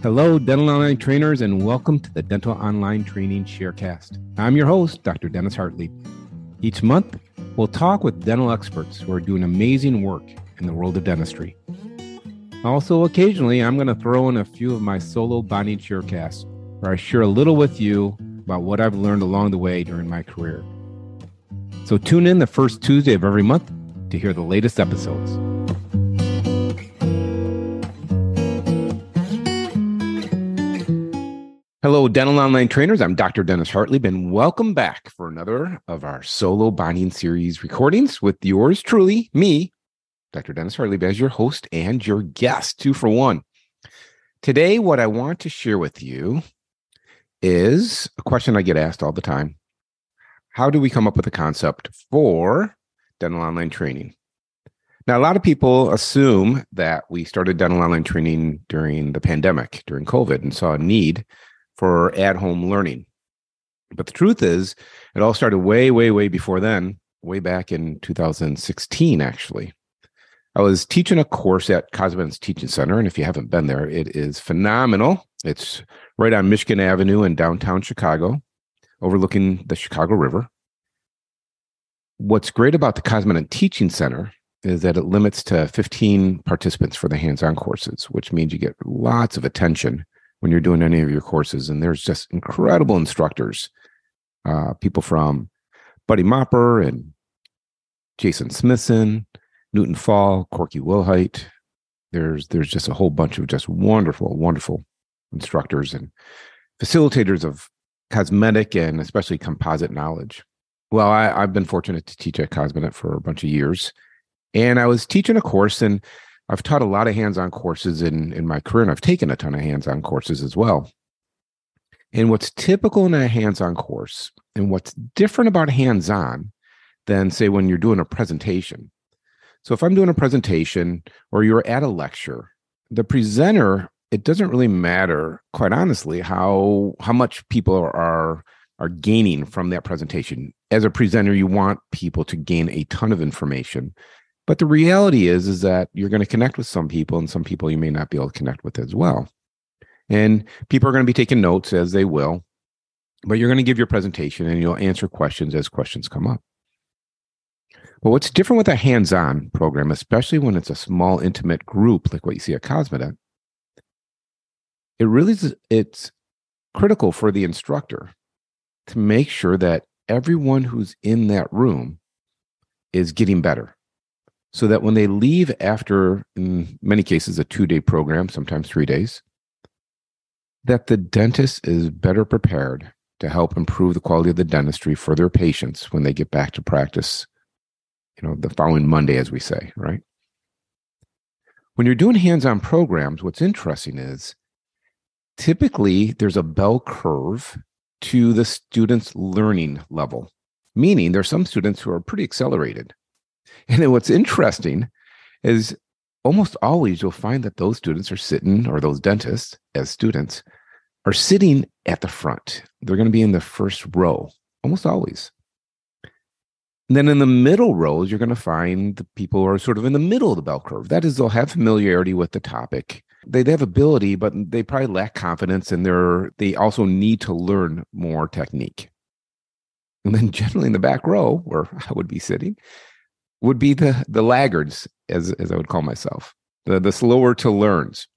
Hello, Dental Online trainers, and welcome to the Dental Online Training Sharecast. I'm your host, Dr. Dennis Hartley. Each month, we'll talk with dental experts who are doing amazing work in the world of dentistry. Also, occasionally, I'm going to throw in a few of my solo bonding sharecasts where I share a little with you about what I've learned along the way during my career. So, tune in the first Tuesday of every month to hear the latest episodes. Hello, dental online trainers. I'm Dr. Dennis Hartley, and welcome back for another of our solo bonding series recordings with yours truly, me, Dr. Dennis Hartley, as your host and your guest, two for one. Today, what I want to share with you is a question I get asked all the time How do we come up with a concept for dental online training? Now, a lot of people assume that we started dental online training during the pandemic, during COVID, and saw a need for at home learning. But the truth is, it all started way, way, way before then, way back in 2016, actually. I was teaching a course at Cosmedent's Teaching Center, and if you haven't been there, it is phenomenal. It's right on Michigan Avenue in downtown Chicago, overlooking the Chicago River. What's great about the Cosmedent Teaching Center is that it limits to 15 participants for the hands-on courses, which means you get lots of attention when you're doing any of your courses. And there's just incredible instructors, uh, people from Buddy Mopper and Jason Smithson, Newton Fahl, Corky Wilhite. There's there's just a whole bunch of just wonderful, wonderful instructors and facilitators of cosmetic and especially composite knowledge. Well, I, have been fortunate to teach at Cosmedent for a bunch of years. And I was teaching a course and I've taught a lot of hands-on courses in in my career, and I've taken a ton of hands-on courses as well. And what's typical in a hands-on course, and what's different about hands-on than say when you're doing a presentation. So if I'm doing a presentation or you're at a lecture, the presenter, it doesn't really matter, quite honestly, how how much people are are gaining from that presentation. As a presenter, you want people to gain a ton of information but the reality is, is that you're going to connect with some people and some people you may not be able to connect with as well. And people are going to be taking notes as they will, but you're going to give your presentation and you'll answer questions as questions come up. But what's different with a hands-on program, especially when it's a small, intimate group like what you see at Cosmedent, it really is it's critical for the instructor to make sure that everyone who's in that room is getting better so that when they leave after, in many cases, a two day program, sometimes three days, that the dentist is better prepared to help improve the quality of the dentistry for their patients when they get back to practice, you know, the following Monday, as we say, right? When you're doing hands on programs, what's interesting is typically there's a bell curve to the student's learning level, meaning there's some students who are pretty accelerated and then what's interesting is almost always you'll find that those students are sitting, or those dentists as students, are sitting at the front. They're going to be in the first row, almost always. And then in the middle rows, you're going to find the people who are sort of in the middle of the bell curve. That is, they'll have familiarity with the topic. They, they have ability, but they probably lack confidence and they're they also need to learn more technique. And then generally in the back row, where I would be sitting, would be the the laggards, as as I would call myself, the the slower to learns.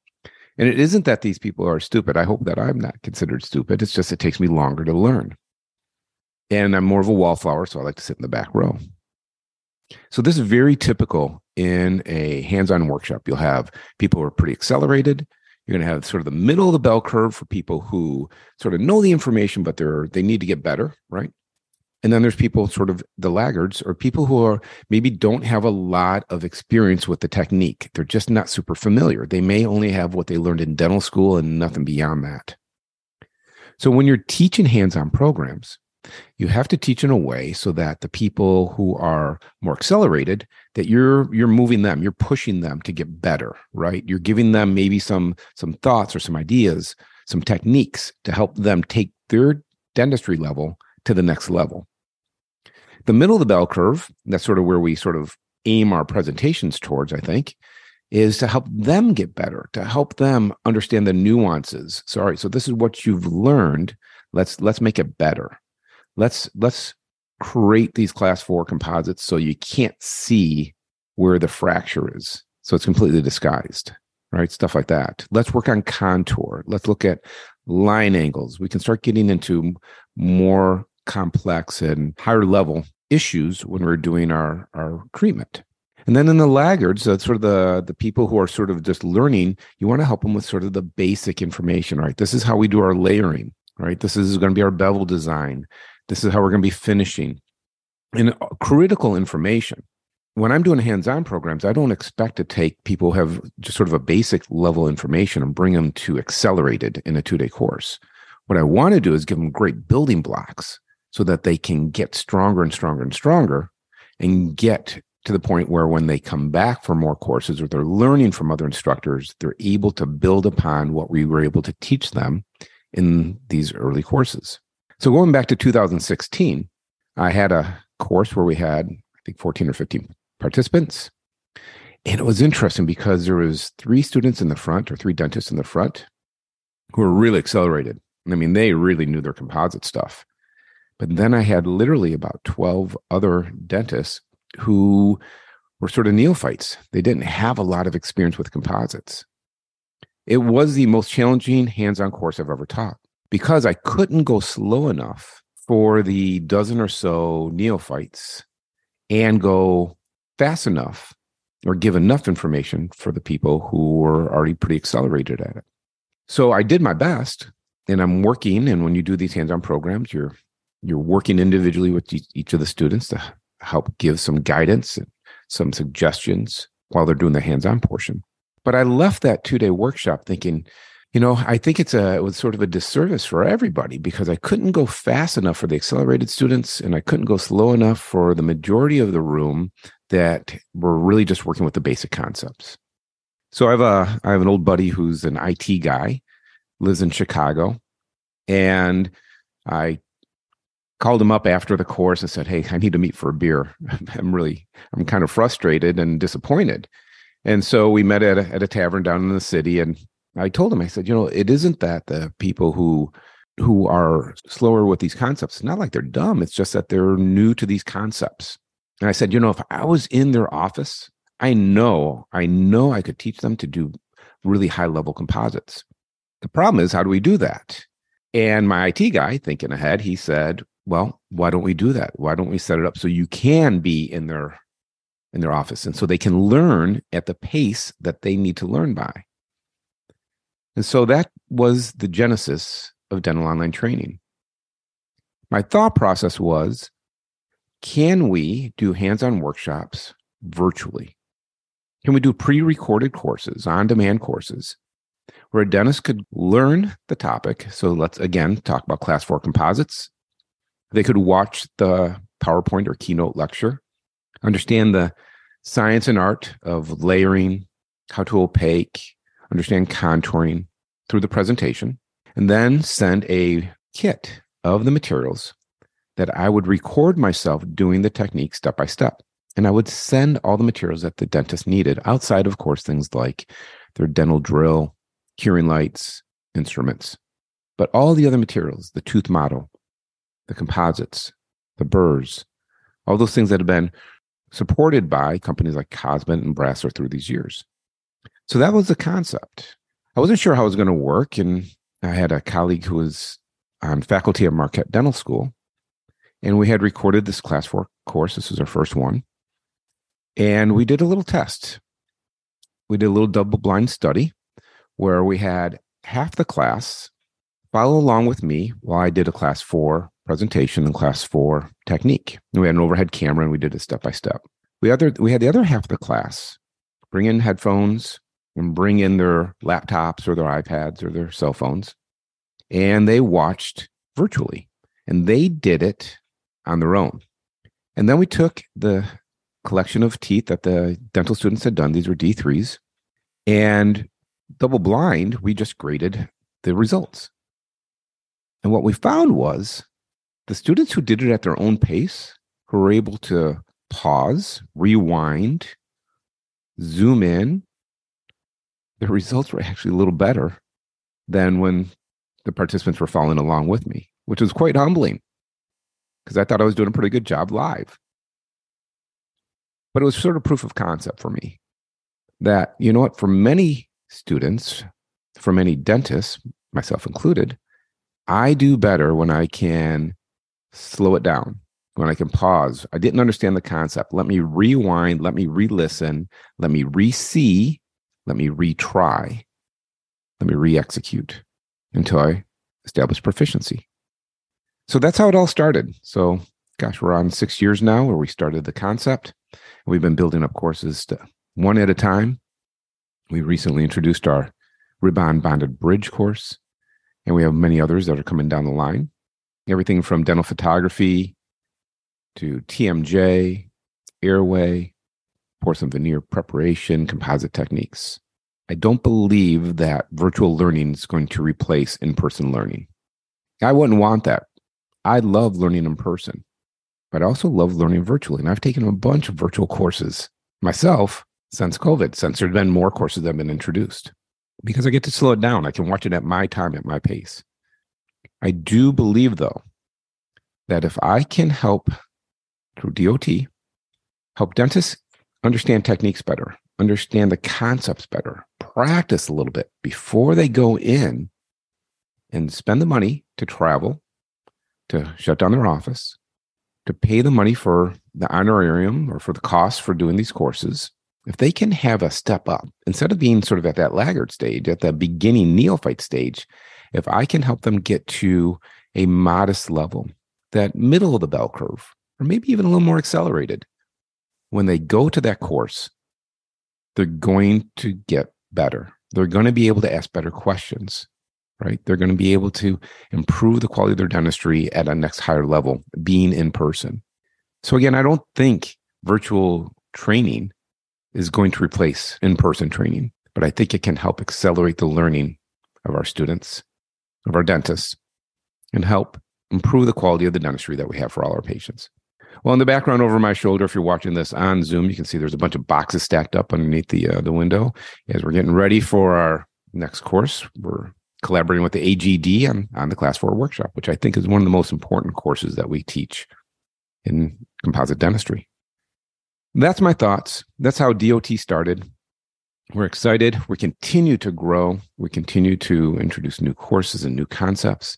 And it isn't that these people are stupid. I hope that I'm not considered stupid. It's just it takes me longer to learn. And I'm more of a wallflower, so I like to sit in the back row. So this is very typical in a hands-on workshop. You'll have people who are pretty accelerated. You're going to have sort of the middle of the bell curve for people who sort of know the information, but they're they need to get better, right? And then there's people sort of the laggards or people who are maybe don't have a lot of experience with the technique. They're just not super familiar. They may only have what they learned in dental school and nothing beyond that. So when you're teaching hands-on programs, you have to teach in a way so that the people who are more accelerated that you're you're moving them you're pushing them to get better right you're giving them maybe some some thoughts or some ideas some techniques to help them take their dentistry level to the next level the middle of the bell curve, that's sort of where we sort of aim our presentations towards, I think, is to help them get better, to help them understand the nuances. Sorry, so this is what you've learned. Let's let's make it better. Let's let's create these class four composites so you can't see where the fracture is. So it's completely disguised, right? Stuff like that. Let's work on contour. Let's look at line angles. We can start getting into more complex and higher level issues when we're doing our, our treatment. And then in the laggards, uh, sort of the the people who are sort of just learning, you want to help them with sort of the basic information, right? This is how we do our layering, right? This is going to be our bevel design. This is how we're going to be finishing. And uh, critical information. When I'm doing hands-on programs, I don't expect to take people who have just sort of a basic level information and bring them to accelerated in a two-day course. What I want to do is give them great building blocks so that they can get stronger and stronger and stronger and get to the point where when they come back for more courses or they're learning from other instructors, they're able to build upon what we were able to teach them in these early courses. So going back to 2016, I had a course where we had, I think, 14 or 15 participants. And it was interesting because there was three students in the front or three dentists in the front who were really accelerated. I mean, they really knew their composite stuff. But then I had literally about 12 other dentists who were sort of neophytes. They didn't have a lot of experience with composites. It was the most challenging hands on course I've ever taught because I couldn't go slow enough for the dozen or so neophytes and go fast enough or give enough information for the people who were already pretty accelerated at it. So I did my best and I'm working. And when you do these hands on programs, you're you're working individually with each of the students to help give some guidance and some suggestions while they're doing the hands-on portion. But I left that two-day workshop thinking, you know, I think it's a it was sort of a disservice for everybody because I couldn't go fast enough for the accelerated students and I couldn't go slow enough for the majority of the room that were really just working with the basic concepts. So I have a I have an old buddy who's an IT guy, lives in Chicago, and I called him up after the course and said, Hey, I need to meet for a beer. I'm really, I'm kind of frustrated and disappointed. And so we met at a, at a tavern down in the city. And I told him, I said, you know, it isn't that the people who, who are slower with these concepts, it's not like they're dumb. It's just that they're new to these concepts. And I said, you know, if I was in their office, I know, I know I could teach them to do really high level composites. The problem is, how do we do that? And my IT guy, thinking ahead, he said, well why don't we do that? Why don't we set it up so you can be in their in their office? And so they can learn at the pace that they need to learn by. And so that was the genesis of dental online training. My thought process was can we do hands-on workshops virtually? Can we do pre-recorded courses on-demand courses where a dentist could learn the topic? So let's again talk about class 4 composites they could watch the PowerPoint or keynote lecture, understand the science and art of layering, how to opaque, understand contouring through the presentation, and then send a kit of the materials that I would record myself doing the technique step by step. And I would send all the materials that the dentist needed outside, of course, things like their dental drill, curing lights, instruments, but all the other materials, the tooth model, the composites, the burrs, all those things that have been supported by companies like Cosmedent and Brasseler through these years. So that was the concept. I wasn't sure how it was going to work. And I had a colleague who was on faculty at Marquette Dental School. And we had recorded this class four course. This was our first one. And we did a little test. We did a little double blind study where we had half the class follow along with me while I did a class four presentation in class four technique. We had an overhead camera and we did it step by step. We other we had the other half of the class bring in headphones and bring in their laptops or their iPads or their cell phones, and they watched virtually, and they did it on their own. And then we took the collection of teeth that the dental students had done; these were D threes, and double blind. We just graded the results. And what we found was the students who did it at their own pace, who were able to pause, rewind, zoom in, the results were actually a little better than when the participants were following along with me, which was quite humbling because I thought I was doing a pretty good job live. But it was sort of proof of concept for me that, you know what, for many students, for many dentists, myself included, I do better when I can slow it down, when I can pause. I didn't understand the concept. Let me rewind, let me re listen, let me re see, let me retry, let me re execute until I establish proficiency. So that's how it all started. So, gosh, we're on six years now where we started the concept. We've been building up courses to, one at a time. We recently introduced our Ribbon Bonded Bridge course, and we have many others that are coming down the line. Everything from dental photography to TMJ, airway, porcelain veneer preparation, composite techniques. I don't believe that virtual learning is going to replace in person learning. I wouldn't want that. I love learning in person, but I also love learning virtually. And I've taken a bunch of virtual courses myself since COVID, since there's been more courses that have been introduced, because I get to slow it down. I can watch it at my time, at my pace. I do believe, though, that if I can help through DOT, help dentists understand techniques better, understand the concepts better, practice a little bit before they go in and spend the money to travel, to shut down their office, to pay the money for the honorarium or for the cost for doing these courses. If they can have a step up, instead of being sort of at that laggard stage, at the beginning neophyte stage, if I can help them get to a modest level, that middle of the bell curve, or maybe even a little more accelerated, when they go to that course, they're going to get better. They're going to be able to ask better questions, right? They're going to be able to improve the quality of their dentistry at a next higher level, being in person. So, again, I don't think virtual training is going to replace in person training, but I think it can help accelerate the learning of our students, of our dentists, and help improve the quality of the dentistry that we have for all our patients. Well, in the background over my shoulder, if you're watching this on Zoom, you can see there's a bunch of boxes stacked up underneath the uh, the window as we're getting ready for our next course. We're collaborating with the AGD on, on the Class 4 workshop, which I think is one of the most important courses that we teach in composite dentistry. That's my thoughts. That's how DOT started. We're excited. We continue to grow. We continue to introduce new courses and new concepts.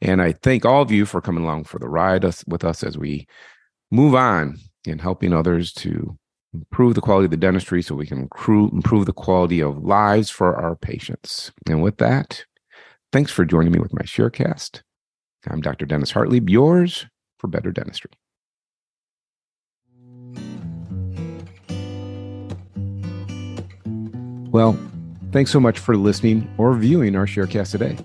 And I thank all of you for coming along for the ride with us as we move on in helping others to improve the quality of the dentistry so we can improve the quality of lives for our patients. And with that, thanks for joining me with my Sharecast. I'm Dr. Dennis Hartley, yours for better dentistry. Well, thanks so much for listening or viewing our Sharecast today.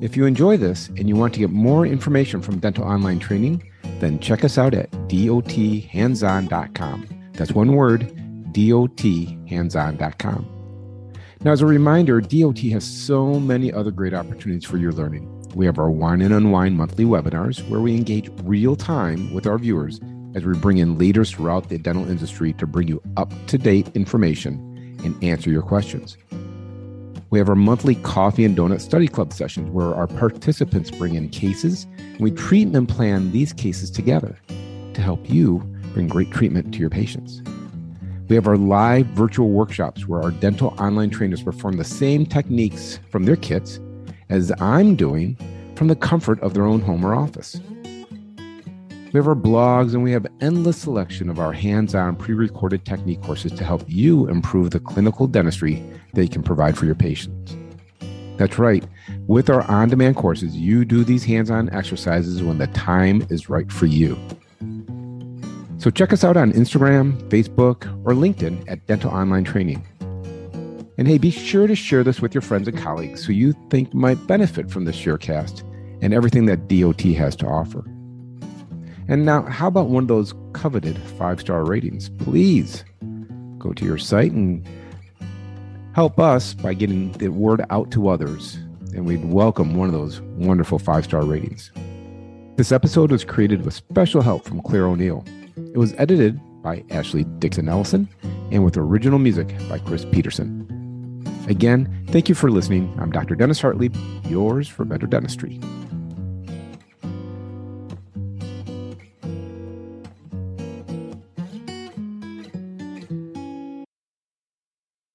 If you enjoy this and you want to get more information from dental online training, then check us out at dothandson.com. That's one word, dothandson.com. Now, as a reminder, DOT has so many other great opportunities for your learning. We have our Wine and Unwind monthly webinars where we engage real time with our viewers as we bring in leaders throughout the dental industry to bring you up to date information and answer your questions. We have our monthly coffee and donut study club sessions where our participants bring in cases and we treat and plan these cases together to help you bring great treatment to your patients. We have our live virtual workshops where our dental online trainers perform the same techniques from their kits as I'm doing from the comfort of their own home or office. We have our blogs and we have endless selection of our hands-on pre-recorded technique courses to help you improve the clinical dentistry that you can provide for your patients. That's right. With our on-demand courses, you do these hands-on exercises when the time is right for you. So check us out on Instagram, Facebook, or LinkedIn at Dental Online Training. And hey, be sure to share this with your friends and colleagues who you think might benefit from this sharecast and everything that DOT has to offer. And now, how about one of those coveted five star ratings? Please go to your site and help us by getting the word out to others. And we'd welcome one of those wonderful five star ratings. This episode was created with special help from Claire O'Neill. It was edited by Ashley Dixon Ellison and with original music by Chris Peterson. Again, thank you for listening. I'm Dr. Dennis Hartley, yours for better dentistry.